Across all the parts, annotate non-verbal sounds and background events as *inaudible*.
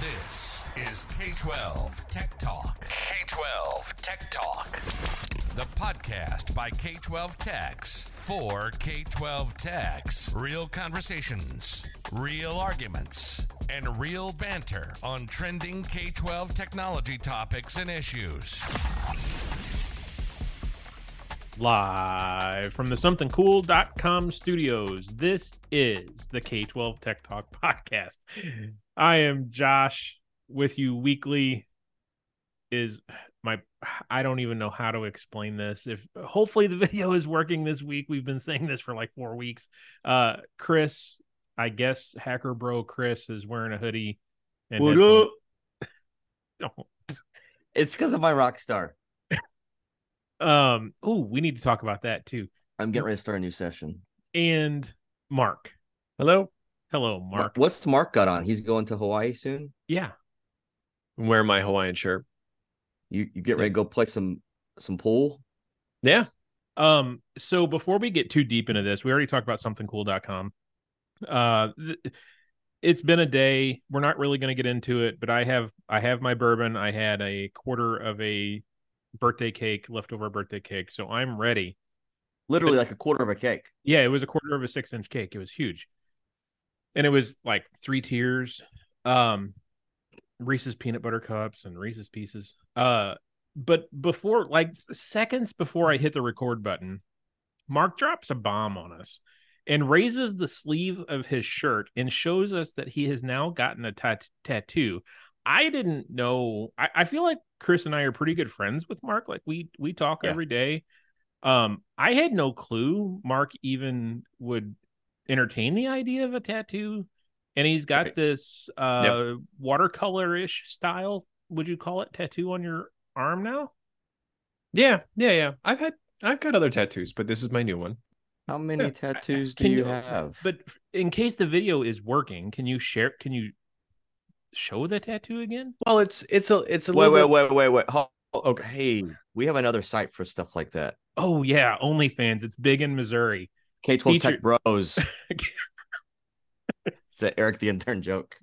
This is K 12 Tech Talk. K 12 Tech Talk. The podcast by K 12 Techs for K 12 Techs. Real conversations, real arguments, and real banter on trending K 12 technology topics and issues. Live from the somethingcool.com studios, this is the K 12 Tech Talk podcast. I am Josh with you weekly. Is my I don't even know how to explain this. If hopefully the *laughs* video is working this week. We've been saying this for like four weeks. Uh Chris, I guess hacker bro Chris is wearing a hoodie. And What up? *laughs* Don't. It's because of my rock star. Um, oh, we need to talk about that too. I'm getting ready to start a new session. And Mark. Hello. Hello, Mark. What's Mark got on? He's going to Hawaii soon. Yeah. I'm my Hawaiian shirt. You you get ready to go play some some pool. Yeah. Um, so before we get too deep into this, we already talked about somethingcool.com. Uh th- it's been a day. We're not really going to get into it, but I have I have my bourbon. I had a quarter of a birthday cake, leftover birthday cake, so I'm ready. Literally like a quarter of a cake. Yeah, it was a quarter of a six inch cake. It was huge. And it was like three tiers. Um Reese's peanut butter cups and Reese's pieces. Uh but before like seconds before I hit the record button, Mark drops a bomb on us and raises the sleeve of his shirt and shows us that he has now gotten a tat- tattoo. I didn't know. I, I feel like Chris and I are pretty good friends with Mark. Like we we talk Yeah. every day. Um, I had no clue Mark even would entertain the idea of a tattoo. And he's got Right. this uh watercolor-ish style, would you call it, tattoo on your arm now? Yeah. Yeah. Yeah. I've had I've got other tattoos, but this is my new one. How many Yeah. tattoos do you you- have? But in case the video is working, can you share? Can you show the tattoo again? Well, it's it's a it's a wait, little wait, bit- wait, wait, wait. Hold- Okay. Hey, we have another site for stuff like that. Oh yeah, OnlyFans. It's big in Missouri. K12 Teacher- Tech Bros. *laughs* it's an Eric the intern joke.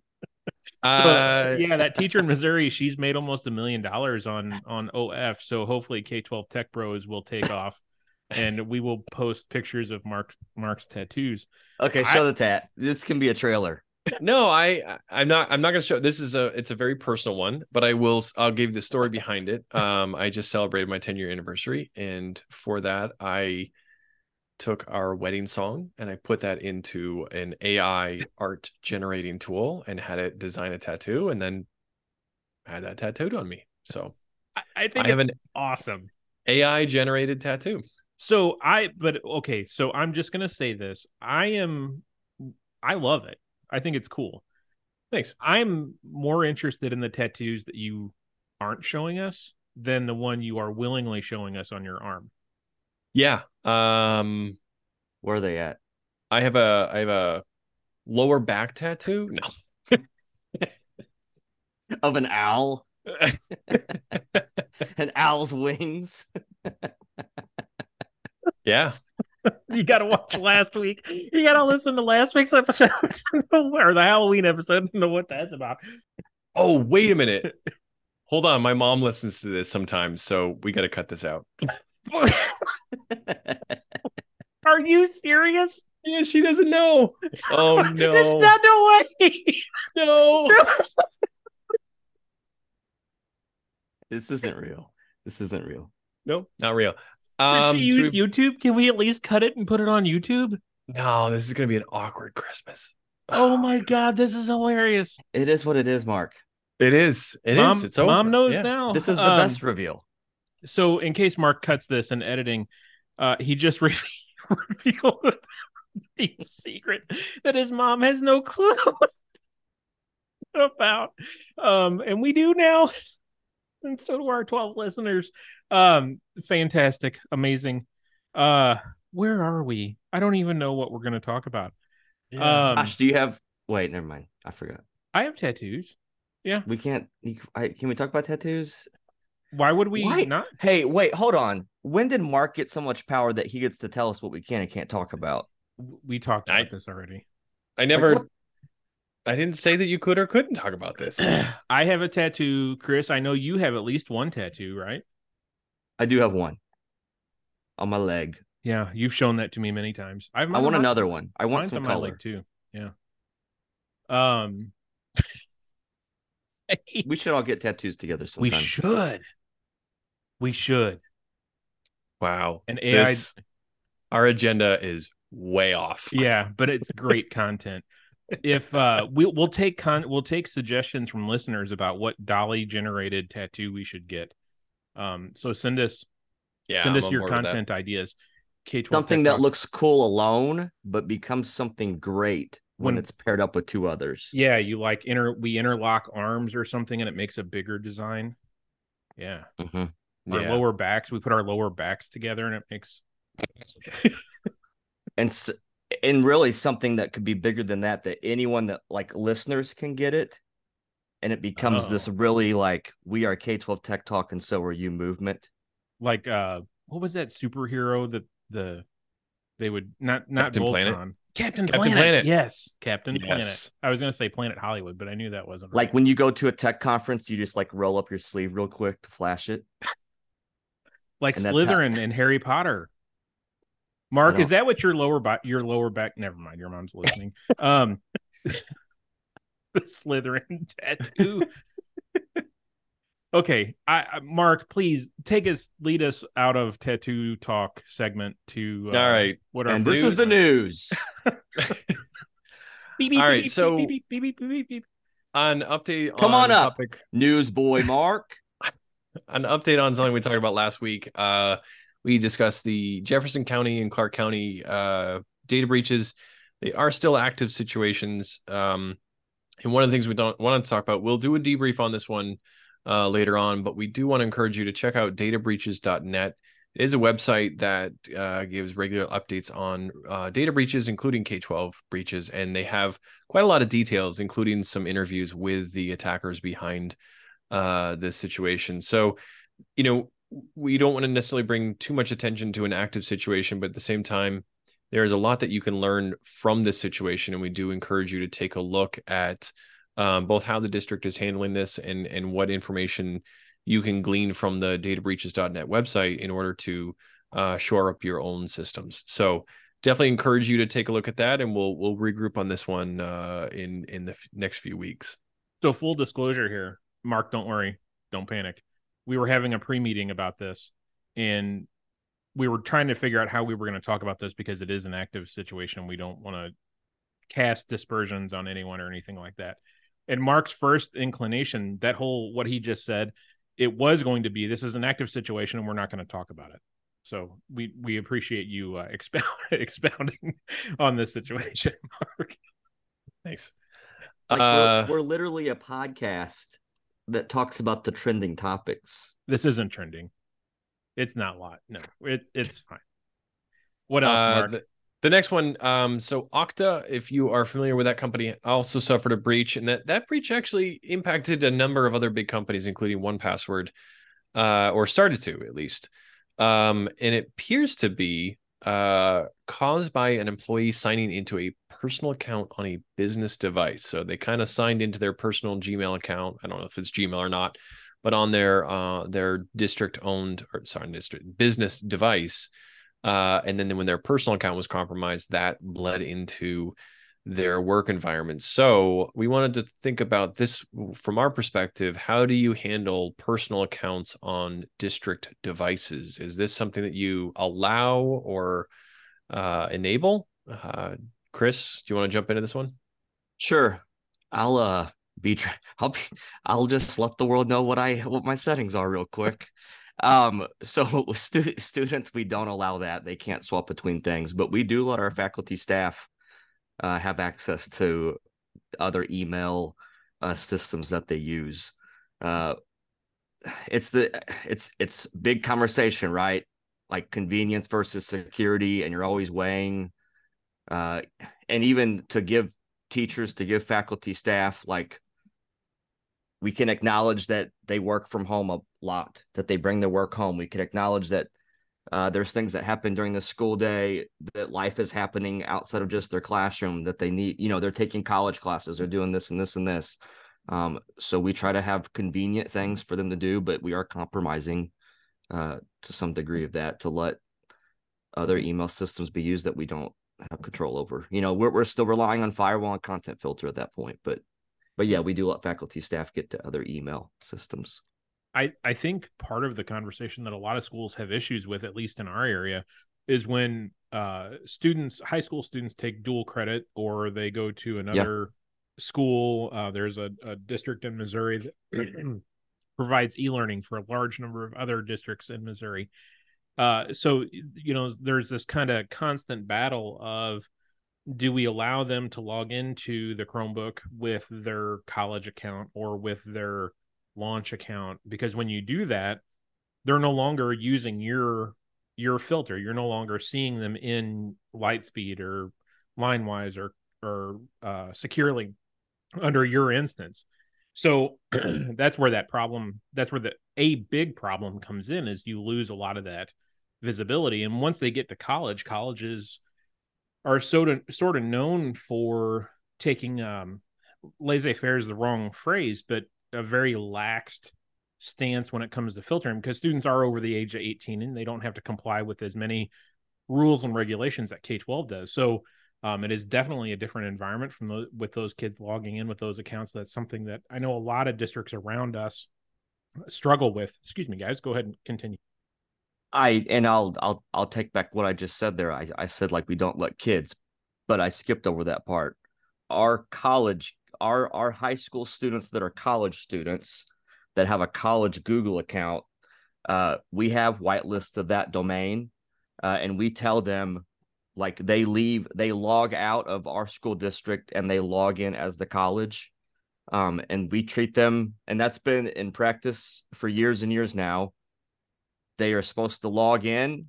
So, Uh, yeah, that teacher in *laughs* Missouri, she's made almost a million dollars on on OF. So hopefully K12 Tech Bros will take off, and we will post pictures of Mark Mark's tattoos. Okay, I- show the tat. This can be a trailer. No, I I'm not I'm not gonna show. This is a it's a very personal one, but I will I'll give you the story behind it. Um, I just celebrated my 10 year anniversary, and for that I took our wedding song and I put that into an AI art generating tool and had it design a tattoo, and then had that tattooed on me. So I, I think I have it's an awesome. AI generated tattoo. So I, but okay, so I'm just gonna say this. I am, I love it. I think it's cool. Thanks. I'm more interested in the tattoos that you aren't showing us than the one you are willingly showing us on your arm. Yeah. Um Where are they at? I have a I have a lower back tattoo. No. *laughs* Of an owl. *laughs* *laughs* An owl's wings. yeah. *laughs* You got to watch last week. You got to listen to last week's episode *laughs* or the Halloween episode to know what that's about. Oh, wait a minute. Hold on. My mom listens to this sometimes, so we got to cut this out. *laughs* Are you serious? Yeah, she doesn't know. Oh no. It's not no way. no. this isn't real. This isn't real. no, not real. Does Um, she use we- YouTube? Can we at least cut it and put it on YouTube? No, this is gonna be an awkward Christmas. Oh my god, this is hilarious. It is what it is, Mark. It is. It is. mom, It's over. mom knows Yeah. now. This is the Um, best reveal. So, in case Mark cuts this in editing, uh, he just *laughs* re- revealed the *laughs* secret that his mom has no clue *laughs* about. Um, and we do now, and so do our twelve listeners. Um, fantastic, amazing. Uh, where are we? I don't even know what we're going to talk about. Yeah. Um, Josh, do you have? Wait, never mind. I forgot. I have tattoos. Yeah, we can't. I, can we talk about tattoos? Why would we Why- not? Hey, wait, hold on. When did Mark get so much power that he gets to tell us what we can and can't talk about? We talked about I- this already. I never what- I didn't say that you could or couldn't talk about this. *clears throat* I have a tattoo, Chris. I know you have at least one tattoo, right? I do have one on my leg. Yeah, you've shown that to me many times. I've I want another one. I want mine's some on my color. leg too. Yeah. Um. *laughs* We should all get tattoos together sometime. we should. We should. Wow. And AI. This- our agenda is way off. Yeah, but it's great *laughs* content. If uh we'll we'll take con we'll take suggestions from listeners about what DALL-E generated tattoo we should get. Um so send us Yeah. send I'm us your board with that. content ideas. K12 something that looks cool alone, but becomes something great when, When- it's paired up with two others. Yeah, you like inter we interlock arms or something and it makes a bigger design. Yeah. Mhm. Our Yeah. lower backs, we put our lower backs together and it makes *laughs* And s- and really something that could be bigger than that. That anyone that like listeners can get it, and it becomes this Oh. really like we are K twelve Tech Talk, and so are you movement. like uh what was that superhero that the they would not not Captain Planet? Voltron. Captain, Captain Planet. Planet. Yes, Captain Planet. I was gonna say Planet Hollywood, but I knew that wasn't Like right. when you go to a tech conference, you just like roll up your sleeve real quick to flash it. *laughs* like and that's how- Slytherin and Harry Potter. Mark, is that what your lower back your lower back? Never mind, your mom's listening. *laughs* um, the *laughs* Slytherin tattoo. *laughs* okay, I, I Mark, please take us, lead us out of tattoo talk segment to uh, All right. What our And this is the news. *laughs* Beep, beep, All right, beep, so- beep, beep, beep, beep, beep, beep, beep. An update Come on up. topic News boy Mark. an update on something we talked about last week. Uh, we discussed the Jefferson County and Clark County uh, data breaches. They are still active situations. Um, and one of the things we don't want to talk about, we'll do a debrief on this one uh, later on, but we do want to encourage you to check out databreaches.net. It is a website that uh, gives regular updates on uh, data breaches, including K 12 breaches. And they have quite a lot of details, including some interviews with the attackers behind uh, this situation. So, you know, we don't want to necessarily bring too much attention to an active situation, but at the same time, there is a lot that you can learn from this situation, and we do encourage you to take a look at um, both how the district is handling this and and what information you can glean from the databreaches.net website in order to uh, shore up your own systems. So definitely encourage you to take a look at that, and we'll we'll regroup on this one uh, in in the f- next few weeks. So full disclosure here, Mark, don't worry, don't panic. We were having a pre-meeting about this, and we were trying to figure out how we were going to talk about this because it is an active situation. We don't want to cast dispersions on anyone or anything like that. And Mark's first inclination, that whole what he just said, it was going to be this is an active situation and we're not going to talk about it. So we we appreciate you uh, *laughs* expound, expounding *laughs* on this situation, *laughs* Mark. Thanks. Like Uh, we're, we're literally a podcast that talks about the trending topics. This isn't trending. It's not lot. No, it, it's fine. What else, Uh, the, the next one, um, so Okta, if you are familiar with that company, also suffered a breach, and that that breach actually impacted a number of other big companies, including 1Password, uh, or started to at least. Um, and it appears to be uh, caused by an employee signing into a personal account on a business device. So they kind of signed into their personal Gmail account. I don't know if it's Gmail or not, but on their uh, their district owned or sorry, district business device. Uh, and then when their personal account was compromised, that bled into their work environment. So we wanted to think about this from our perspective. How do you handle personal accounts on district devices? Is this something that you allow or uh, enable? Uh, Chris, do you want to jump into this one? Sure, I'll uh be. *laughs* I'll be. I'll just let the world know what I what my settings are real quick. Um, so *laughs* stu- students, we don't allow that. They can't swap between things, but we do let our faculty staff uh, have access to other email uh, systems that they use. Uh, it's the it's it's big conversation, right? Like convenience versus security, and you're always weighing. Uh, and even to give teachers, to give faculty staff, like we can acknowledge that they work from home a lot, that they bring their work home. We can acknowledge that Uh, there's things that happen during the school day that life is happening outside of just their classroom that they need. You know, they're taking college classes, they're doing this and this and this. Um, so we try to have convenient things for them to do, but we are compromising uh, to some degree of that to let other email systems be used that we don't have control over. You know, we're we're still relying on firewall and content filter at that point, but but yeah, we do let faculty staff get to other email systems. I, I think part of the conversation that a lot of schools have issues with, at least in our area, is when uh, students, high school students, take dual credit or they go to another yeah. school. Uh, there's a, a, district in Missouri that *clears throat* provides e-learning for a large number of other districts in Missouri. Uh, so you know, there's this kind of constant battle of do we allow them to log into the Chromebook with their college account or with their launch account? Because when you do that they're no longer using your your filter. You're no longer seeing them in lightspeed or Linewize or or uh, Securly under your instance. So *clears throat* that's where that problem that's where the a big problem comes in is you lose a lot of that visibility. And once they get to college colleges are sort of sort of known for taking um laissez-faire is the wrong phrase but a very laxed stance when it comes to filtering because students are over the age of 18 and they don't have to comply with as many rules and regulations that K-12 does. So um, it is definitely a different environment from those with those kids logging in with those accounts. That's something that I know a lot of districts around us struggle with. Excuse me, guys. Go ahead and continue. I and I'll I'll I'll take back what I just said there. I, I said like we don't let kids, but I skipped over that part. Our college our our high school students that are college students that have a college Google account, uh, we have whitelisted that domain, uh, and we tell them like they leave, they log out of our school district and they log in as the college, um, and we treat them, and that's been in practice for years and years now. They are supposed to log in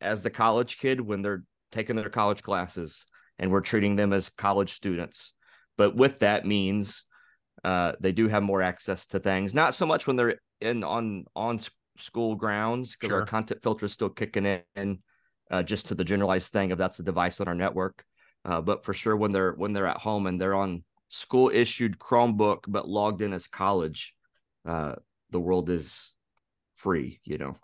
as the college kid when they're taking their college classes, and we're treating them as college students. But with that means uh, they do have more access to things. Not so much when they're in on on school grounds because sure. our content filter is still kicking in uh, just to the generalized thing if that's a device on our network. Uh, but for sure when they're when they're at home and they're on school issued Chromebook but logged in as college, uh, the world is free. You know.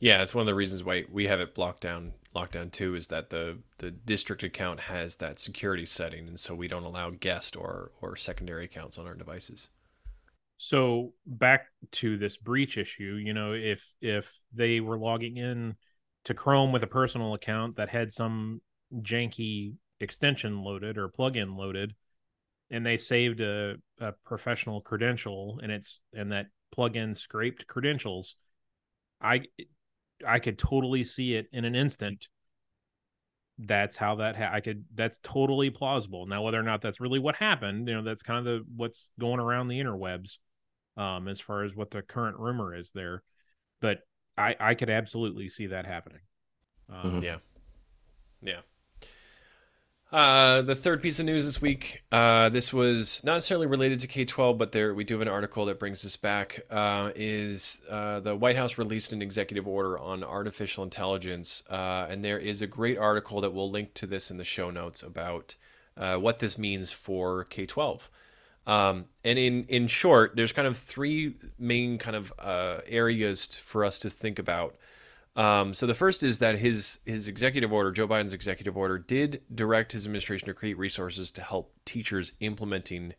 Yeah, it's one of the reasons why we have it blocked down lockdown too is that the the district account has that security setting, and so we don't allow guest or or secondary accounts on our devices. So back to this breach issue, you know, if if they were logging in to Chrome with a personal account that had some janky extension loaded or plugin loaded, and they saved a, a professional credential and it's and that plugin scraped credentials, I I could totally see it in an instant. That's how that ha- I could. That's totally plausible. Now, whether or not that's really what happened, you know, that's kind of the what's going around the interwebs, um, as far as what the current rumor is there. But I I could absolutely see that happening. Um, mm-hmm. Yeah, yeah. Uh, the third piece of news this week. Uh, this was not necessarily related to K twelve, but there we do have an article that brings this back. Uh, is uh, the White House released an executive order on artificial intelligence, uh, and there is a great article that we'll link to this in the show notes about what this means for K twelve. Um, and in in short, there's kind of three main kind of areas for us to think about. Um, so the first is that his his executive order, Joe Biden's executive order, did direct his administration to create resources to help teachers implementing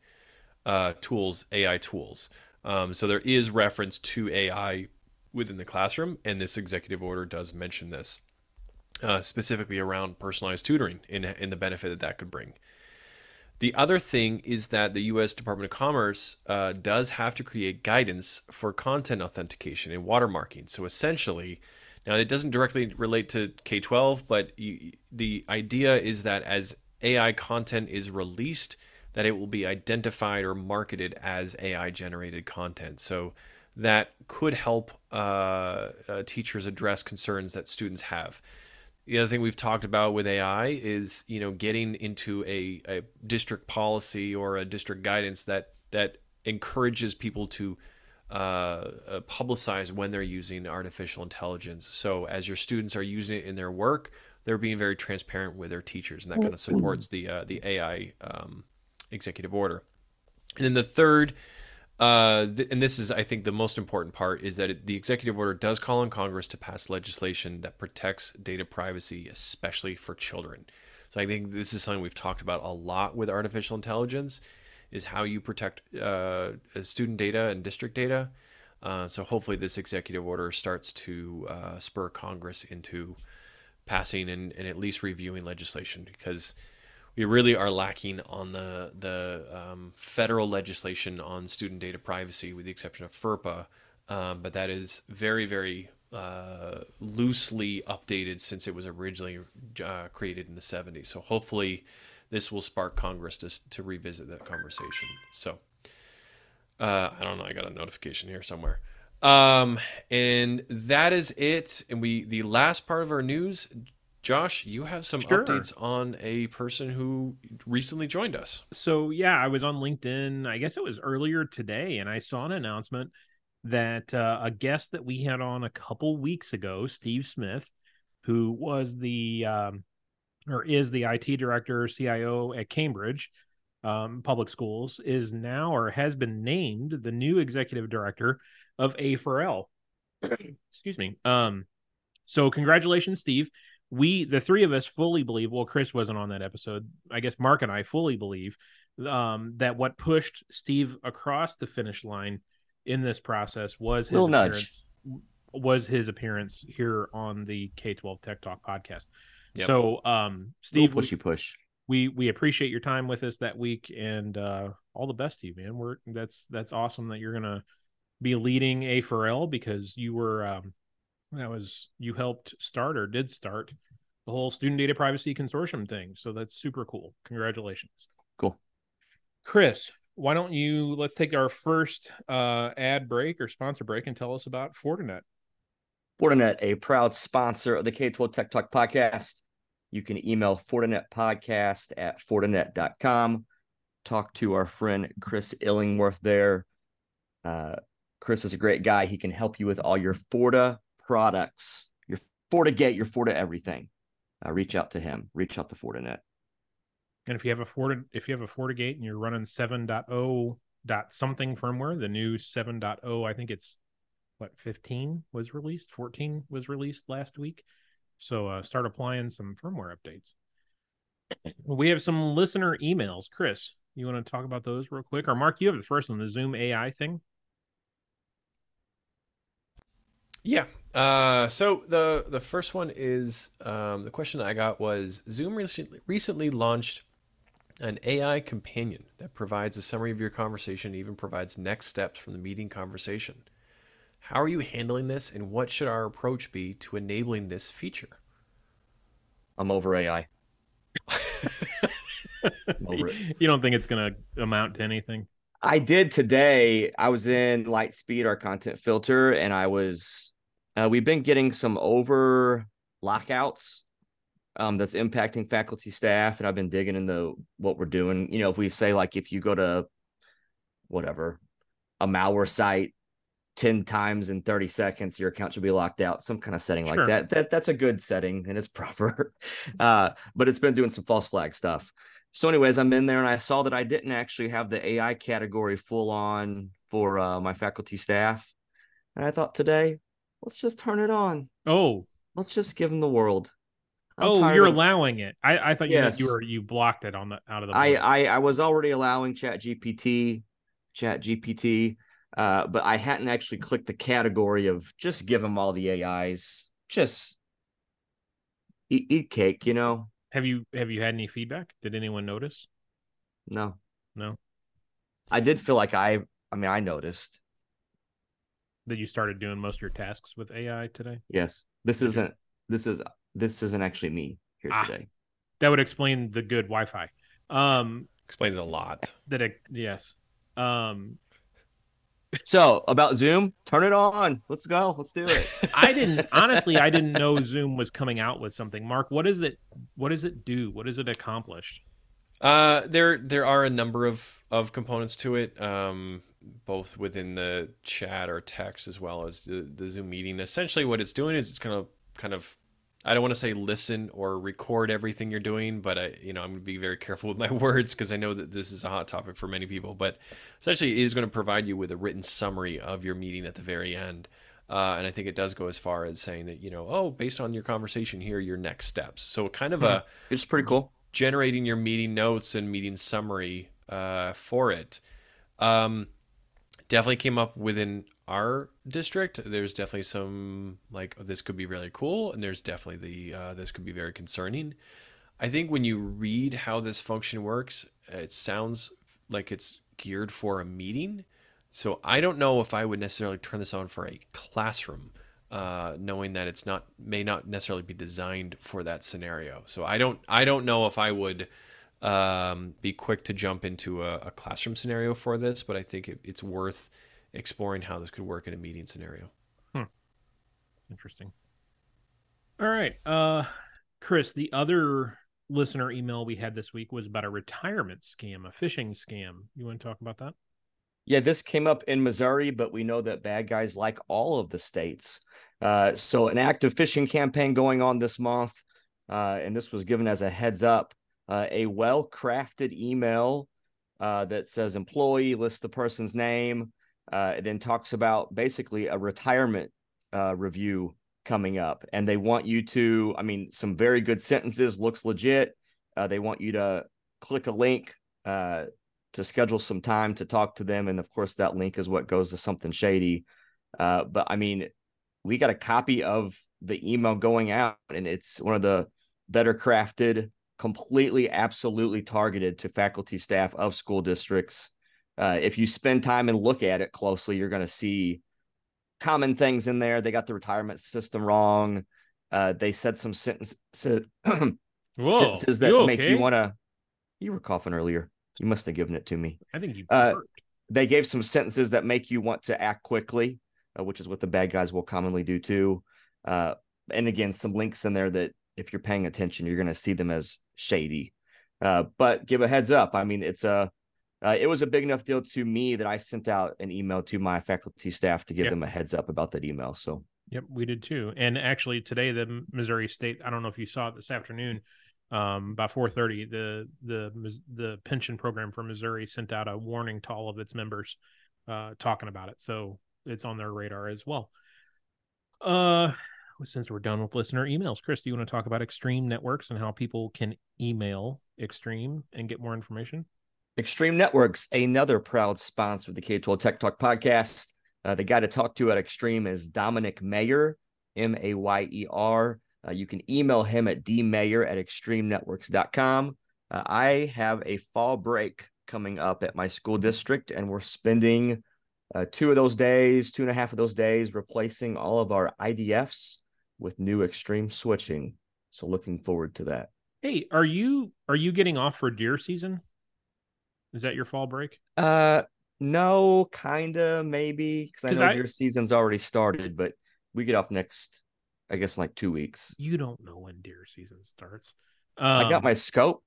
uh, tools, AI tools. Um, so there is reference to AI within the classroom, and this executive order does mention this uh, specifically around personalized tutoring in in the benefit that that could bring. The other thing is that the U.S. Department of Commerce uh, does have to create guidance for content authentication and watermarking. So essentially, now, it doesn't directly relate to K 12, but you, the idea is that as AI content is released, that it will be identified or marketed as AI generated content. So that could help uh, uh, teachers address concerns that students have. The other thing we've talked about with AI is, you know, getting into a, a district policy or a district guidance that that encourages people to uh, uh, publicize when they're using artificial intelligence. So as your students are using it in their work, they're being very transparent with their teachers, and that kind of supports the uh, the AI um, executive order. And then the third, uh, th- and this is, I think, the most important part is that it, the executive order does call on Congress to pass legislation that protects data privacy, especially for children. So I think this is something we've talked about a lot with artificial intelligence, is how you protect uh, student data and district data. Uh, so hopefully, this executive order starts to uh, spur Congress into passing and, and at least reviewing legislation because we really are lacking on the the um, federal legislation on student data privacy, with the exception of FERPA. Um, but that is very very uh, loosely updated since it was originally uh, created in the 70s. So hopefully, this will spark Congress to to revisit that conversation. So uh, I don't know. I got a notification here somewhere. Um, and that is it. And we the last part of our news. Josh, you have some Sure. updates on a person who recently joined us. So yeah, I was on LinkedIn. I guess it was earlier today, and I saw an announcement that uh, a guest that we had on a couple weeks ago, Steve Smith, who was the um, or is the IT director, CIO at Cambridge um, Public Schools, is now or has been named the new executive director of A4L. *clears throat* Excuse me. Um, so congratulations, Steve we the three of us fully believe well chris wasn't on that episode i guess mark and i fully believe um, that what pushed steve across the finish line in this process was his Little nudge. appearance was his appearance here on the k12 tech talk podcast Yep. so um Steve, steve we, pushy push. we we appreciate your time with us that week and uh all the best to you man we're that's that's awesome that you're gonna be leading a4l because you were um that was you helped start or did start the whole student data privacy consortium thing so that's super cool congratulations Cool. chris why don't you let's take our first uh ad break or sponsor break and tell us about fortinet Fortinet, a proud sponsor of the K12 Tech Talk podcast. You can email Fortinet podcast at fortinet.com. Talk to our friend Chris Illingworth there. Uh, Chris is a great guy. He can help you with all your Forti products, your FortiGate, your Forti everything. Uh, reach out to him. Reach out to Fortinet. and if you have a Forti if you have a FortiGate and you're running 7.0 dot something firmware the new 7.0 i think it's what 15 was released 14 was released last week so uh, start applying some firmware updates *clears throat* we have some listener emails chris you want to talk about those real quick or mark you have the first one the zoom ai thing Yeah. Uh, so the the first one is um, the question I got was Zoom recently recently launched an AI companion that provides a summary of your conversation, even provides next steps from the meeting conversation. How are you handling this, and what should our approach be to enabling this feature? I'm over AI. *laughs* I'm over you don't think it's going to amount to anything I did today. I was in Lightspeed, our content filter, and I was. Uh, we've been getting some over lockouts um, that's impacting faculty staff, and I've been digging into what we're doing. You know, if we say like if you go to whatever a malware site ten times in thirty seconds, your account should be locked out. Some kind of setting Sure. like that. That that's a good setting and it's *laughs* proper. Uh, but it's been doing some false flag stuff. So, anyways, I'm in there and I saw that I didn't actually have the AI category full on for uh, my faculty staff. And I thought today, let's just turn it on. oh Let's just give them the world. I'm oh you're of- allowing it i i thought you, meant you were you blocked it on the out of the I. I I was already allowing Chat GPT, Chat GPT, uh, but I hadn't actually clicked the category of just give them all the AIs. Just eat, eat cake, you know? have you have you had any feedback did anyone notice No, no I did feel like I. I mean, I noticed. that you started doing most of your tasks with AI today? Yes, this isn't. This is. This isn't actually me here Ah. today. That would explain the good Wi-Fi. Um, Explains a lot. that it, yes. Um, So about Zoom, turn it on. Let's go. Let's do it. *laughs* I didn't honestly. I didn't know Zoom was coming out with something. Mark, what is it? What does it do? What does it accomplish? Uh, there there are a number of of components to it, um, both within the chat or text as well as the, the Zoom meeting. Essentially, what it's doing is it's going to kind of I don't want to say listen or record everything you're doing, but I, you know, I'm going to be very careful with my *laughs* words because I know that this is a hot topic for many people. But essentially, it is going to provide you with a written summary of your meeting at the very end. Uh, and I think it does go as far as saying that, you know, oh, based on your conversation, here your next steps. So kind of a It's pretty cool. generating your meeting notes and meeting summary uh, for it. Um, definitely came up within our district. There's definitely some like this could be really cool, and there's definitely the uh, this could be very concerning. I think when you read how this function works, it sounds like it's geared for a meeting. So I don't know if I would necessarily turn this on for a classroom, uh, knowing that it's not may not necessarily be designed for that scenario. So I don't I don't know if I would um, be quick to jump into a, a classroom scenario for this, but I think it, it's worth exploring how this could work in a meeting scenario. Interesting. All right. Uh Chris, the other listener email we had this week was about a retirement scam, a phishing scam. You want to talk about that? Yeah, this came up in Missouri, but we know that bad guys like all of the states. Uh, so, an active phishing campaign going on this month, uh, and this was given as a heads up. Uh, a well crafted email uh, that says employee, lists the person's name, uh, then talks about basically a retirement uh, review coming up. And they want you to, I mean, some very good sentences, looks legit. they want you to click a link to schedule some time to talk to them. And of course, that link is what goes to something shady. Uh, but I mean, we got a copy of the email going out, and it's one of the better crafted, completely, absolutely targeted to faculty, staff of school districts. Uh, if you spend time and look at it closely, you're going to see common things in there. They got the retirement system wrong. Uh, they said some sentence, *clears throat* Whoa, sentences that you make okay? you want to. You were coughing earlier. You must have given it to me. I think you Uh. They gave some sentences that make you want to act quickly, uh, which is what the bad guys will commonly do too. Uh, and again, some links in there that if you're paying attention, you're going to see them as shady. Uh, but give a heads up. I mean, it's a uh, it was a big enough deal to me that I sent out an email to my faculty staff to give Yeah. them a heads up about that email. So Yep, we did too. And actually, today the Missouri State. I don't know if you saw it this afternoon. Um, by four thirty, the the the pension program for Missouri sent out a warning to all of its members, uh, talking about it. So it's on their radar as well. Uh, since we're done with listener emails, Chris, do you want to talk about Extreme Networks and how people can email Extreme and get more information? Extreme Networks, another proud sponsor of the K 12 Tech Talk podcast. Uh, the guy to talk to at Extreme is Dominic Mayer, M A Y E R. Uh, you can email him at dmayer at extremenetworks.com. Uh, I have a fall break coming up at my school district, and we're spending uh, two of those days, two and a half of those days, replacing all of our IDFs with new Extreme switching. So, looking forward to that. Hey, are you are you getting off for deer season? Is that your fall break? Uh, no, kinda, maybe, because I know I- your season's already started, but we get off next, I guess, in like two weeks. You don't know when deer season starts. I got Um, my scope.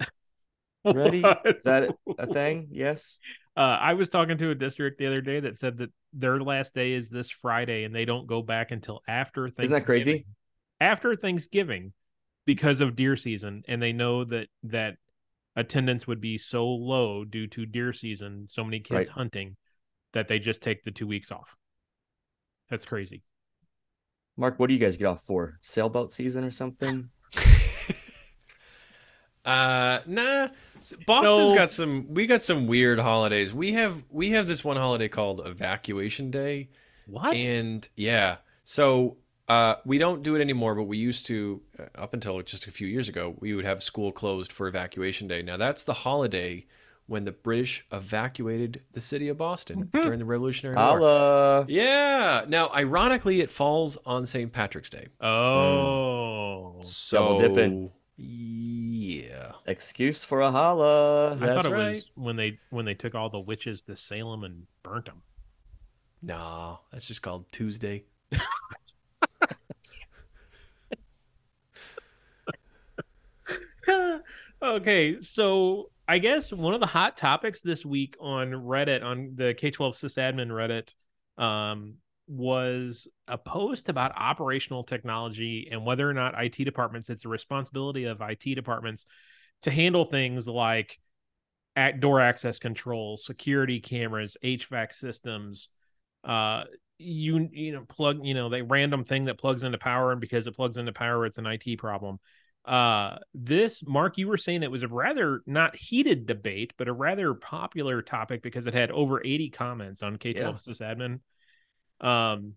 *laughs* ready? Is that a *laughs* thing? Yes. Uh, I was talking to a district the other day that said that their last day is this Friday, and they don't go back until after Thanksgiving. Isn't that crazy? After Thanksgiving, because of deer season, and they know that that attendance would be so low due to deer season, so many kids Right. hunting, that they just take the two weeks off. That's crazy. Mark, what do you guys get off for? Sailboat season or something? *laughs* Uh, nah. Boston's No. got some. We got some weird holidays. We have we have this one holiday called Evacuation Day, What? and yeah, so uh, we don't do it anymore. But we used to uh, up until just a few years ago. We would have school closed for Evacuation Day. Now that's the holiday when the British evacuated the city of Boston during the Revolutionary War. Holla. Yeah. Now, ironically, it falls on St. Patrick's Day. oh, So Double dipping. Yeah. Excuse for a holla. I That's thought it right. was when they when they took all the witches to Salem and burnt them. No, that's just called Tuesday. *laughs* Okay, so I guess one of the hot topics this week on Reddit, on the K12 sysadmin Reddit, um, was a post about operational technology and whether or not IT departments, it's the responsibility of IT departments to handle things like at door access control, security cameras, HVAC systems, uh, you you know plug you know the random thing that plugs into power and because it plugs into power it's an IT problem uh this mark you were saying it was a rather not heated debate but a rather popular topic because it had over 80 comments on k12 Yeah. sysadmin um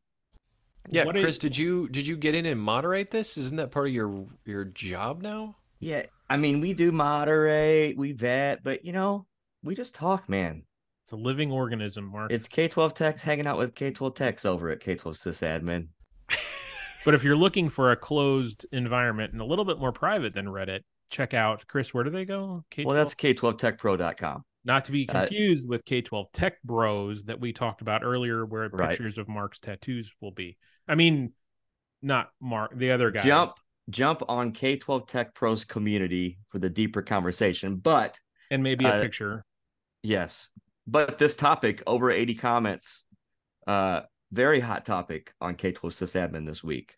Yeah, what Chris, is- did you did you get in and moderate this? Isn't that part of your your job now? Yeah, I mean, we do moderate, we vet, but you know, we just talk, man. it's a living organism mark It's K12 Techs hanging out with K12 Techs over at K12 Sysadmin. *laughs* *laughs* but if you're looking for a closed environment and a little bit more private than reddit check out chris where do they go K12? Well, that's K12TechPro.com. not to be Uh, confused with K12 Tech Bros that we talked about earlier, where Right. pictures of Mark's tattoos will be. I mean, not Mark, the other guy. Jump, jump on K12 Tech Pros community for the deeper conversation. But and maybe a uh, picture. yes, but this topic over 80 comments, uh, very hot topic on K12 Sysadmin this week.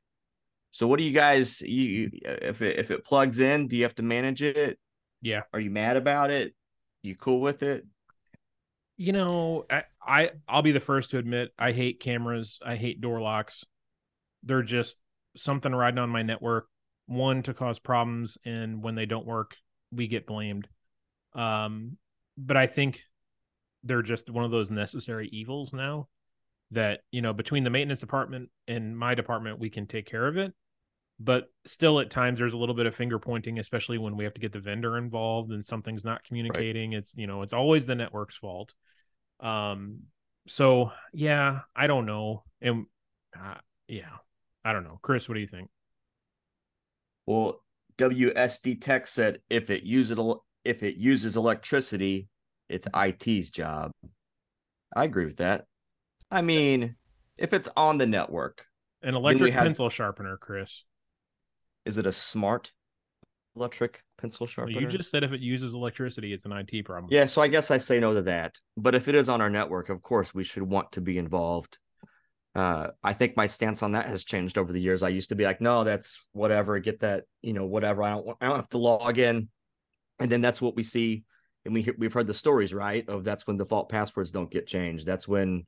So, what do you guys? You, you if it if it plugs in, do you have to manage it? Yeah. Are you mad about it? You cool with it? You know, I, I I'll be the first to admit I hate cameras. I hate door locks. They're just something riding on my network. One to cause problems, and when they don't work, we get blamed. Um, but I think they're just one of those necessary evils now that you know between the maintenance department and my department we can take care of it but still at times there's a little bit of finger pointing especially when we have to get the vendor involved and something's not communicating. It's you know it's always the network's fault. Um so yeah i don't know. And uh, yeah i don't know. Chris what do you think? Well, WSD Tech said if it uses if it uses electricity, it's IT's job. I agree with that. I mean, if it's on the network, an electric have- pencil sharpener chris is it a smart electric pencil sharpener? you just said if it uses electricity it's an it problem Yeah, so I guess I say no to that. But if it is on our network, of course we should want to be involved. Uh, I think my stance on that has changed over the years. I used to be like, no, that's whatever, get that, you know, whatever. I don't, I don't have to log in, and then that's what we see, and we we've heard the stories, right? Of that's when default passwords don't get changed. That's when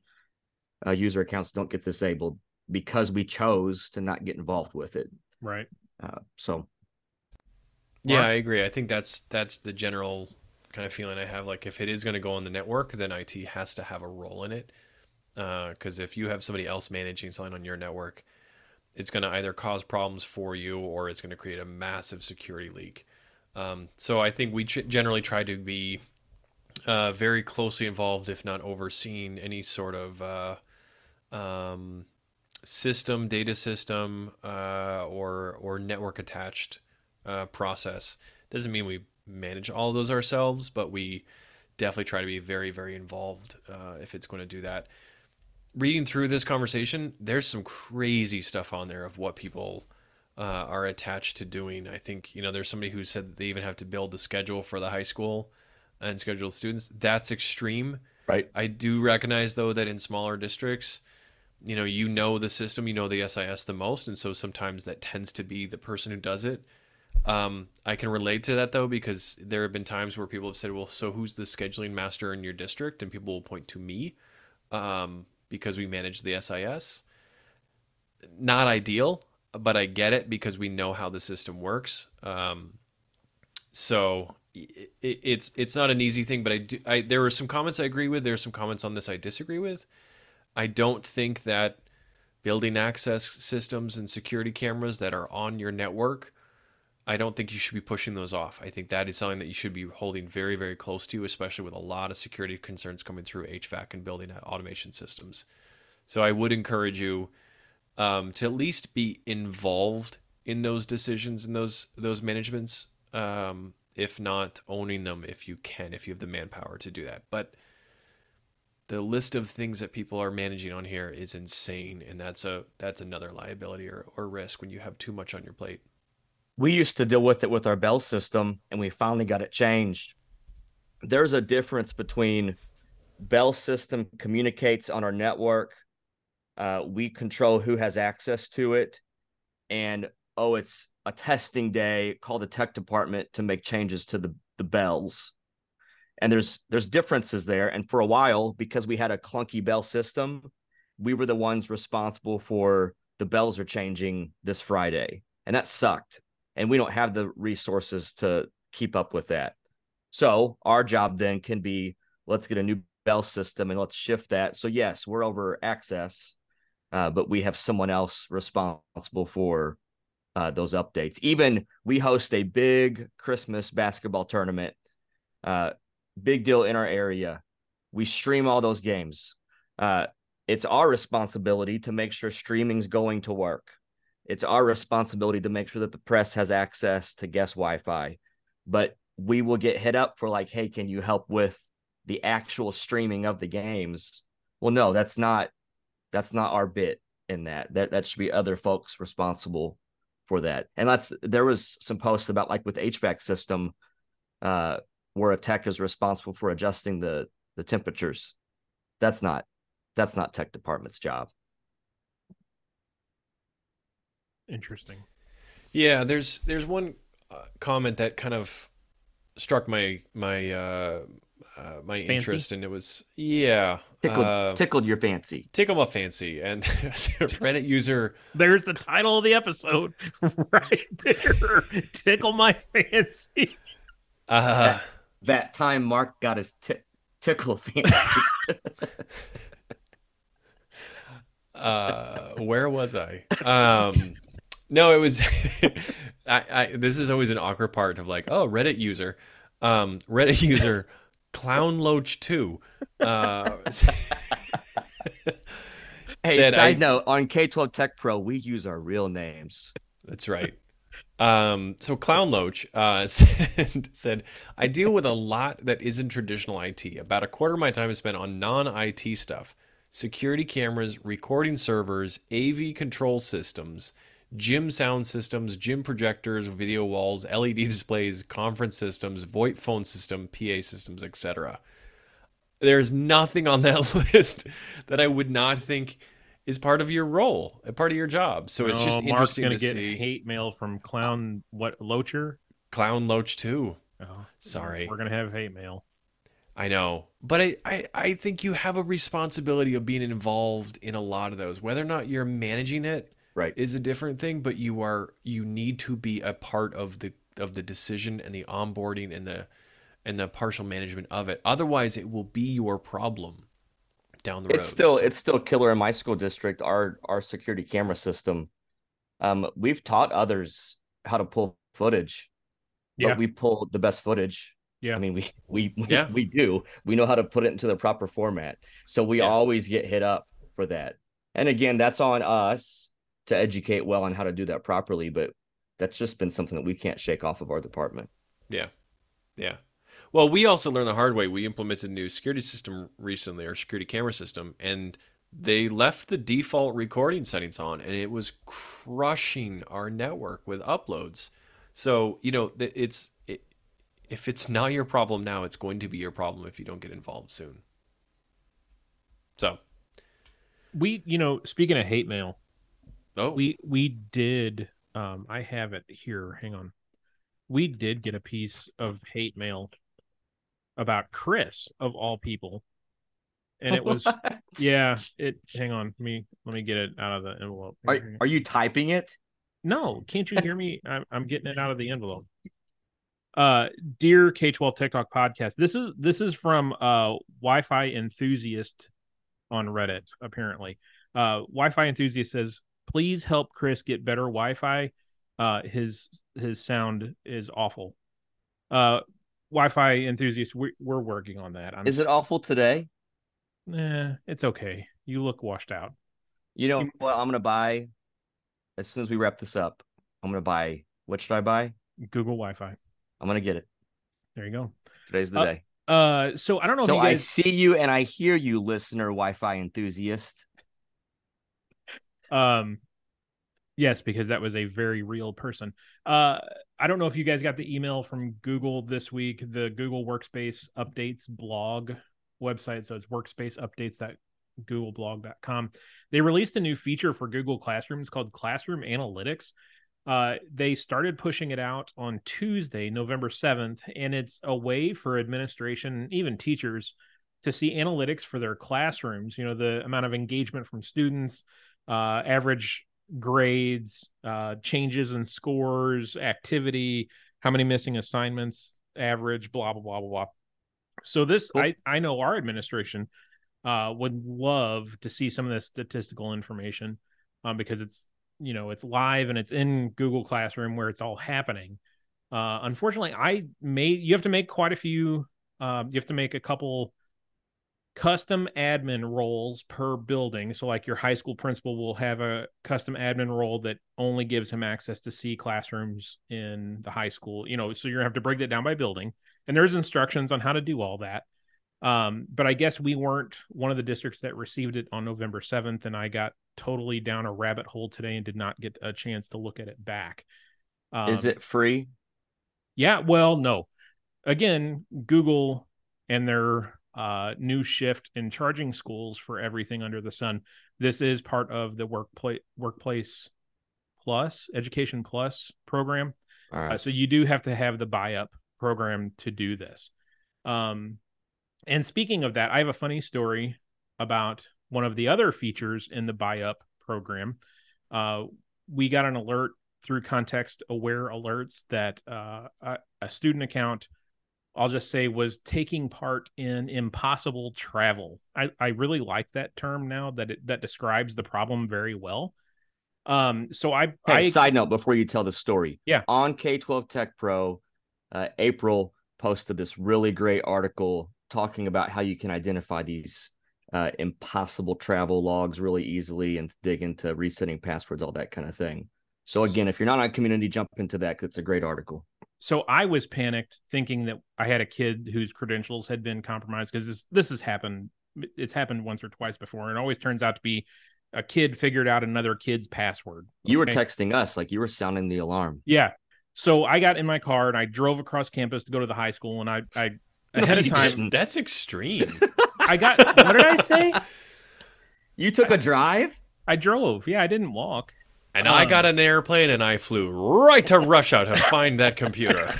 uh, user accounts don't get disabled because we chose to not get involved with it. right Uh, so Yeah, I agree. I think that's that's the general kind of feeling I have. Like if it is going to go on the network, then IT has to have a role in it. Because if you have somebody else managing something on your network, it's going to either cause problems for you or it's going to create a massive security leak. Um, so I think we ch- generally try to be uh, very closely involved, if not overseeing any sort of uh, um, system, data system, uh, or or network attached uh, process. Doesn't mean we manage all of those ourselves, but we definitely try to be very, very involved uh, if it's going to do that. Reading through this conversation, there's some crazy stuff on there of what people uh, are attached to doing. I think you know there's somebody who said that they even have to build the schedule for the high school and schedule students. That's extreme. right, I do recognize though that in smaller districts, you know, you know the system, you know the SIS the most, and so sometimes that tends to be the person who does it. Um, I can relate to that though because there have been times where people have said, "Well, so who's the scheduling master in your district?" and people will point to me um, because we manage the SIS. Not ideal, but I get it because we know how the system works. Um, so it, it's it's not an easy thing, but I do. I there were some comments I agree with. There are some comments on this I disagree with. I don't think that building access systems and security cameras that are on your network. I don't think you should be pushing those off. I think that is something that you should be holding very, very close to, especially with a lot of security concerns coming through HVAC and building automation systems. So I would encourage you um, to at least be involved in those decisions and those those managements. Um, if not owning them, if you can, if you have the manpower to do that. But the list of things that people are managing on here is insane, and that's a that's another liability or, or risk when you have too much on your plate. we used to deal with it with our bell system and we finally got it changed there's a difference between bell system communicates on our network uh, we control who has access to it and oh it's a testing day call the tech department to make changes to the, the bells and there's there's differences there and for a while because we had a clunky bell system we were the ones responsible for the bells are changing this friday and that sucked and we don't have the resources to keep up with that. So our job then can be let's get a new bell system and let's shift that. So yes, we're over access, uh, but we have someone else responsible for uh, those updates. Even we host a big Christmas basketball tournament, uh, big deal in our area. We stream all those games. Uh, it's our responsibility to make sure streaming's going to work it's our responsibility to make sure that the press has access to guest Wi-Fi. But we will get hit up for like, hey, can you help with the actual streaming of the games? Well, no, that's not that's not our bit in that. That that should be other folks responsible for that. And that's there was some posts about like with HVAC system, uh, where a tech is responsible for adjusting the the temperatures. That's not that's not tech department's job. Interesting. Yeah, there's there's one uh, comment that kind of struck my my uh, uh my fancy? interest, and it was yeah tickled, uh, tickled your fancy, tickled my fancy, and *laughs* Reddit user. There's the title of the episode *laughs* right there. Tickle my fancy. Uh, that, that time Mark got his t- tickle *laughs* fancy. *laughs* uh, where was I? Um, no, it was. *laughs* I, I, this is always an awkward part of like, oh, Reddit user, um, Reddit user, clown loach two. Uh, hey, side I, note on K12 Tech Pro, we use our real names. That's right. Um, so Clown Loach uh, *laughs* said, said, I deal with a lot that isn't traditional IT. About a quarter of my time is spent on non IT stuff security cameras, recording servers, AV control systems, gym sound systems, gym projectors, video walls, LED *laughs* displays, conference systems, VoIP phone system, PA systems, etc. There's nothing on that *laughs* list that I would not think is part of your role, a part of your job. So it's just Mark's interesting gonna to get see. hate mail from Clown what Loacher? Clown Loach too. Oh, sorry. We're gonna have hate mail. I know. But I, I, I think you have a responsibility of being involved in a lot of those. Whether or not you're managing it right is a different thing, but you are you need to be a part of the of the decision and the onboarding and the and the partial management of it. Otherwise it will be your problem down the road. It's still so. it's still killer in my school district, our our security camera system. Um we've taught others how to pull footage. Yeah. But we pull the best footage yeah. I mean, *laughs* we we yeah. we do. We know how to put it into the proper format. So we yeah. always get hit up for that. And again, that's on us to educate well on how to do that properly, but that's just been something that we can't shake off of our department. Yeah. Yeah. Well, we also learned the hard way. We implemented a new security system recently, our security camera system, and they left the default recording settings on, and it was crushing our network with uploads. So, you know, it's if it's not your problem now, it's going to be your problem if you don't get involved soon. So, we, you know, speaking of hate mail, oh, we we did. Um, I have it here. Hang on. We did get a piece of hate mail about Chris of all people, and it was *laughs* what? yeah. It. Hang on. Let me let me get it out of the envelope. Are Are you typing it? No, can't you hear me? I'm, I'm getting it out of the envelope uh dear k12 tech talk podcast this is this is from uh wi-fi enthusiast on reddit apparently uh wi-fi enthusiast says please help chris get better wi-fi uh his his sound is awful uh wi-fi enthusiast we, we're working on that I'm, is it awful today Eh, it's okay you look washed out you know what i'm gonna buy as soon as we wrap this up i'm gonna buy what should i buy google wi-fi I'm gonna get it. There you go. Today's the uh, day. Uh, so I don't know. So guys... I see you and I hear you, listener, Wi-Fi enthusiast. Um, Yes, because that was a very real person. Uh, I don't know if you guys got the email from Google this week, the Google Workspace Updates blog website. So it's workspaceupdates.googleblog.com. They released a new feature for Google Classroom. It's called Classroom Analytics. Uh, they started pushing it out on Tuesday, November 7th, and it's a way for administration, even teachers, to see analytics for their classrooms. You know, the amount of engagement from students, uh, average grades, uh, changes in scores, activity, how many missing assignments, average, blah blah blah blah blah. So this, cool. I I know our administration uh, would love to see some of this statistical information um, because it's you know it's live and it's in Google Classroom where it's all happening. Uh, unfortunately, I made you have to make quite a few. Um, you have to make a couple custom admin roles per building. So, like your high school principal will have a custom admin role that only gives him access to see classrooms in the high school. You know, so you're gonna have to break that down by building, and there's instructions on how to do all that. Um, but I guess we weren't one of the districts that received it on November 7th, and I got totally down a rabbit hole today and did not get a chance to look at it back. Um, Is it free? Yeah, well, no. Again, Google and their uh, new shift in charging schools for everything under the sun. This is part of the workplace workplace plus education plus program. Uh, so you do have to have the buy up program to do this. Um, and speaking of that, I have a funny story about one of the other features in the buy up program. Uh, we got an alert through context aware alerts that uh, a, a student account I'll just say was taking part in impossible travel. I, I really like that term now that it that describes the problem very well. Um, so I, hey, I side note before you tell the story, yeah, on K12 Tech Pro, uh, April posted this really great article talking about how you can identify these uh, impossible travel logs really easily and dig into resetting passwords, all that kind of thing. So again, if you're not on community, jump into that because it's a great article so I was panicked thinking that I had a kid whose credentials had been compromised because this this has happened. It's happened once or twice before, and it always turns out to be a kid figured out another kid's password. You were texting us like you were sounding the alarm. Yeah. So I got in my car and I drove across campus to go to the high school, and I I *laughs* ahead of time. That's extreme. *laughs* I got. what did I say? You took a drive. I drove. Yeah, I didn't walk. And um, I got an airplane and I flew right to Russia to find that computer.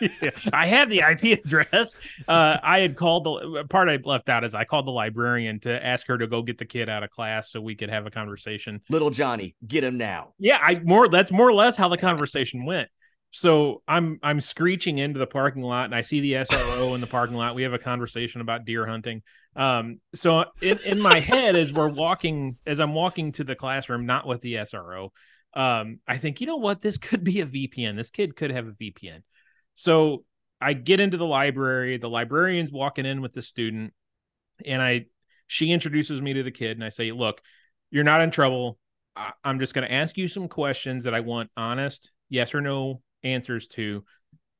*laughs* yeah, I had the IP address. Uh, I had called the part I left out is I called the librarian to ask her to go get the kid out of class so we could have a conversation. Little Johnny, get him now. Yeah, I more that's more or less how the conversation went. So I'm I'm screeching into the parking lot and I see the SRO in the parking lot. We have a conversation about deer hunting. Um, so in, in my head, as we're walking, as I'm walking to the classroom, not with the SRO, um, I think, you know what, this could be a VPN. This kid could have a VPN. So I get into the library. The librarian's walking in with the student, and I she introduces me to the kid, and I say, "Look, you're not in trouble. I, I'm just going to ask you some questions that I want honest yes or no answers to,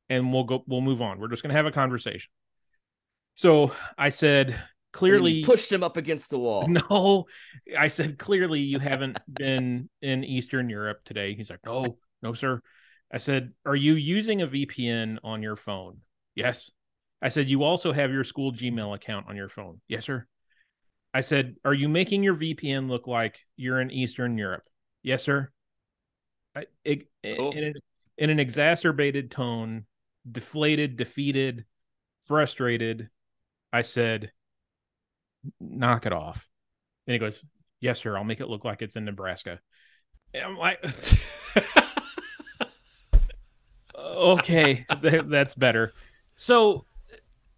and we'll go. We'll move on. We're just going to have a conversation." So I said, clearly pushed him up against the wall. *laughs* No, I said clearly you haven't been in Eastern Europe today. He's like, no, no, sir. I said, are you using a VPN on your phone? Yes. I said, you also have your school Gmail account on your phone. Yes, sir. I said, are you making your VPN look like you're in Eastern Europe? Yes, sir. I, it, in, an, in an exacerbated tone, deflated, defeated, frustrated, I said, knock it off. And he goes, yes, sir. I'll make it look like it's in Nebraska. And I'm like, *laughs* okay, that's better. So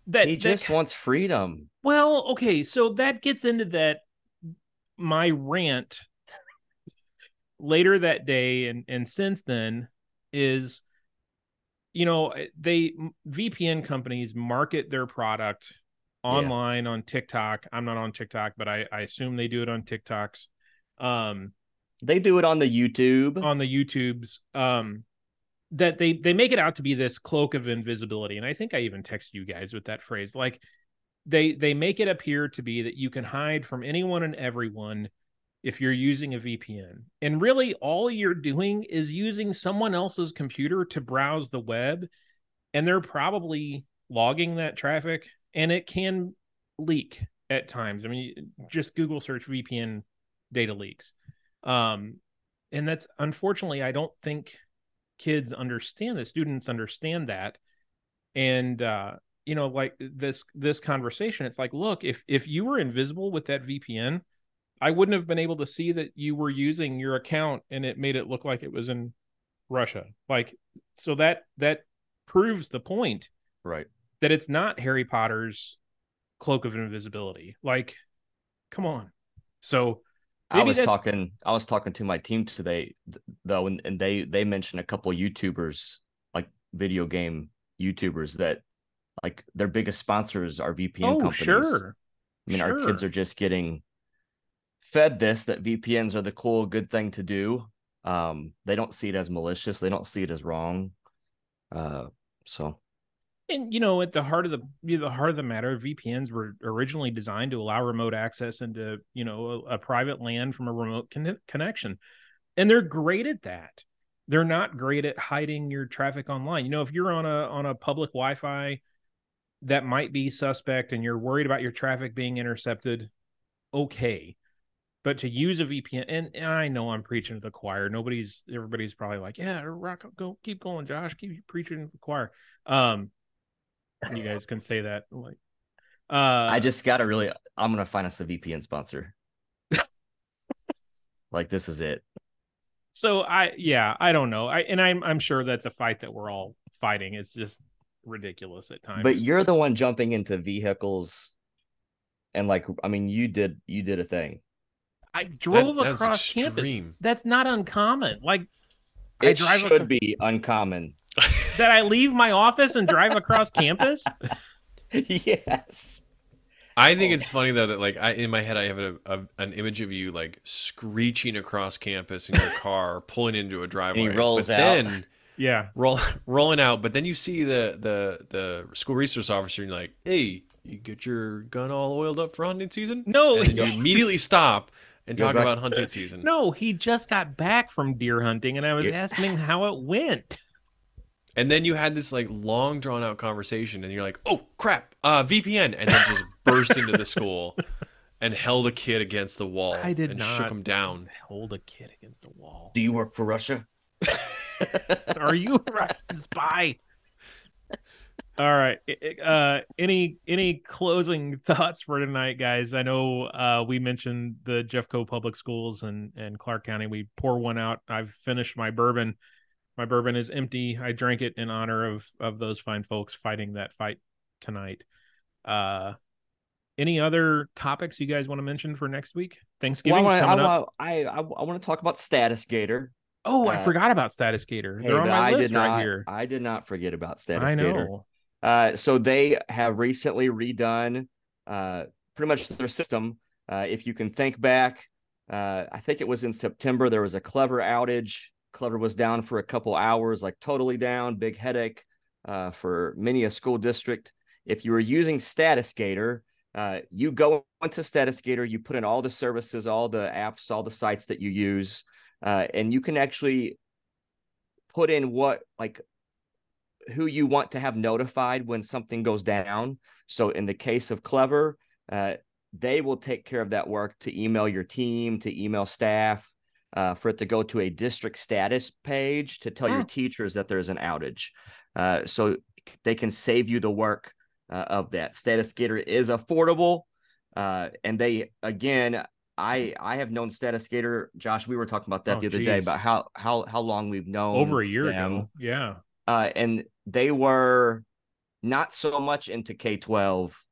that he just that, wants freedom. Well, okay, so that gets into that my rant later that day and and since then is you know they VPN companies market their product online yeah. on TikTok. I'm not on TikTok, but I, I assume they do it on TikToks. Um, they do it on the YouTube. On the YouTubes. Um, that they they make it out to be this cloak of invisibility, and I think I even text you guys with that phrase. Like they they make it appear to be that you can hide from anyone and everyone if you're using a VPN. And really, all you're doing is using someone else's computer to browse the web. And they're probably logging that traffic and it can leak at times. I mean, just Google search VPN data leaks. Um, and that's unfortunately, I don't think kids understand that, students understand that. And, uh, you know, like this this conversation, it's like, look, if if you were invisible with that VPN, I wouldn't have been able to see that you were using your account and it made it look like it was in Russia. Like so that that proves the point Right. That it's not Harry Potter's cloak of invisibility. Like come on. So I was that's- talking I was talking to my team today though and, and they they mentioned a couple YouTubers like video game YouTubers that like their biggest sponsors are VPN oh companies. sure. I mean our kids are just getting fed this that VPNs are the cool good thing to do. Um they don't see it as malicious, they don't see it as wrong. Uh so And you know, at the heart of the you know, the heart of the matter, VPNs were originally designed to allow remote access into you know a, a private land from a remote con- connection, and they're great at that. They're not great at hiding your traffic online. You know, if you're on a on a public Wi-Fi that might be suspect, and you're worried about your traffic being intercepted, okay. But to use a VPN, and, and I know I'm preaching to the choir. Nobody's, everybody's probably like, "Yeah, rock, go, keep going, Josh, keep preaching to the choir." Um, you guys can say that like uh I just gotta really I'm gonna find us a VPN sponsor. *laughs* like this is it. so i yeah i don't know i and i'm i'm sure that's a fight that we're all fighting it's just ridiculous at times But you're the one jumping into vehicles and like I mean you did you did a thing. i drove That- that's across campus that's not uncommon like I It drive should ac- be uncommon. That i leave my office and drive across campus *laughs* yes. I think it's funny though that like I in my head I have a, a an image of you like screeching across campus in your car, *laughs* pulling into a driveway. He rolls but out. then yeah roll *laughs* rolling out, but then you see the the the school resource officer and you're like, hey, you get your gun all oiled up for hunting season? no And then you immediately stop and talk about hunting season. no he just got back from deer hunting and i was Yeah. asking him how it went And then you had this like long drawn out conversation and you're like, oh crap, uh VPN and then just *laughs* burst into the school and held a kid against the wall I did and not. shook him down. hold a kid against a wall Do you work for Russia? *laughs* Are you a Russian spy? All right. Uh, any any closing thoughts for tonight, guys? I know uh, we mentioned the Jeffco Public Schools and and Clark County. We pour one out. I've finished my bourbon. My bourbon is empty. I drank it in honor of of those fine folks fighting that fight tonight. Uh, any other topics you guys want to mention for next week? Thanksgiving's Well, I, wanna- I, I, I, I want to talk about StatusGator. Oh, I uh, forgot about StatusGator. Hey, They're on my I list did not, right here. I did not forget about Status I Gator. know. Uh, so they have recently redone uh, pretty much their system. Uh, if you can think back, uh, I think it was in September, there was a Clever outage. Clever was down for a couple hours, like totally down, big headache uh, for many a school district. If you were using Statusgator, uh, you go into Statusgator, you put in all the services, all the apps, all the sites that you use, uh, and you can actually put in what like who you want to have notified when something goes down. So in the case of Clever, uh, they will take care of that work to email your team, to email staff, uh, for it to go to a district status page to tell your Hmm. teachers that there's an outage. Uh, so they can save you the work uh, of that. StatusGator is affordable, uh, and they again. I I have known StatusGator, Josh. We were talking about that Oh, the other day about how how how long we've known Over a year them ago. Yeah. uh, and they were not so much into K twelve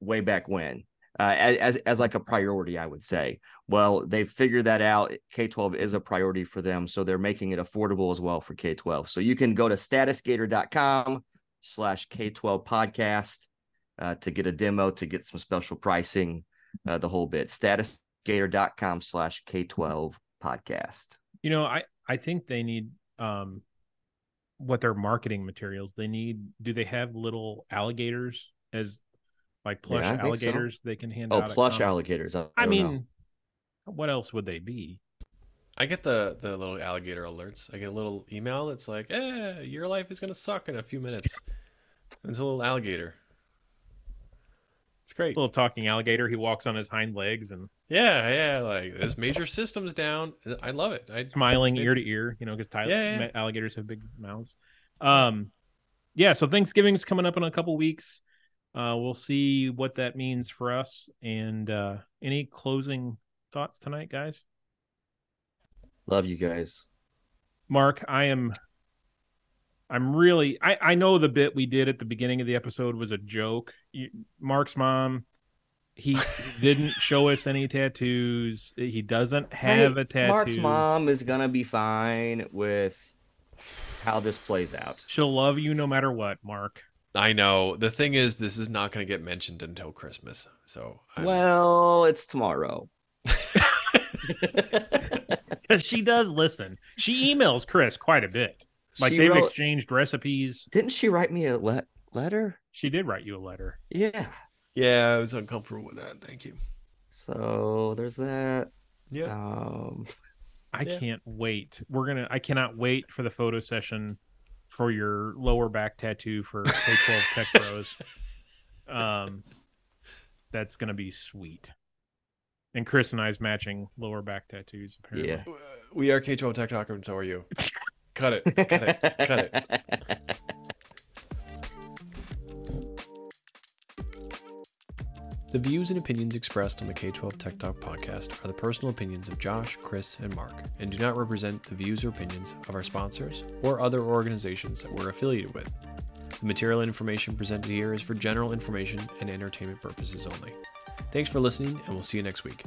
way back when, uh, as as like a priority, I would say. Well, they've figured that out. K twelve is a priority for them, so they're making it affordable as well for K twelve. So you can go to statusgator.com slash K twelve podcast uh, to get a demo, to get some special pricing, uh, the whole bit. Statusgator.com slash K twelve podcast. You know, I I think they need um what their marketing materials. They need do they have little alligators as like plush Yeah, I think so. alligators they can hand Oh, out? at plush alligators. I, I mean, know. what else would they be? I get the the little alligator alerts. I get a little email that's like, "Eh, your life is gonna suck in a few minutes." It's a little alligator. It's great. A Little talking alligator. He walks on his hind legs and Yeah, yeah. Like this major system's down. I love it. I smiling ear to ear. You know, because Yeah, yeah, yeah. alligators have big mouths. Um, yeah. So Thanksgiving's coming up in a couple weeks. Uh, we'll see what that means for us. And uh, any closing thoughts tonight, guys? Love you guys. Mark, I am I'm really I I know the bit we did at the beginning of the episode was a joke. You, Mark's mom he *laughs* didn't show us any tattoos. He doesn't have Hey, a tattoo. Mark's mom is gonna be fine with how this plays out. She'll love you no matter what, Mark. I know. The thing is, this is not going to get mentioned until Christmas. So, I'm- Well, it's tomorrow. *laughs* Cuz she does listen. She emails Chris quite a bit. Like She they've wrote- exchanged recipes. Didn't she write me a le- letter? She did write you a letter. Yeah. yeah, I was uncomfortable with that. Thank you. So there's that. Yeah. Um, I Yeah. can't wait. We're gonna. I cannot wait for the photo session for your lower back tattoo for K12 *laughs* Tech Bros. Um, that's gonna be sweet. And Chris and I's matching lower back tattoos. Apparently. yeah. We are K12 Tech Talk, and so are you. *laughs* Cut it. Cut it. Cut it. *laughs* The views and opinions expressed on the K12 Tech Talk podcast are the personal opinions of Josh, Chris, and Mark, and do not represent the views or opinions of our sponsors or other organizations that we're affiliated with. The material and information presented here is for general information and entertainment purposes only. Thanks for listening, and we'll see you next week.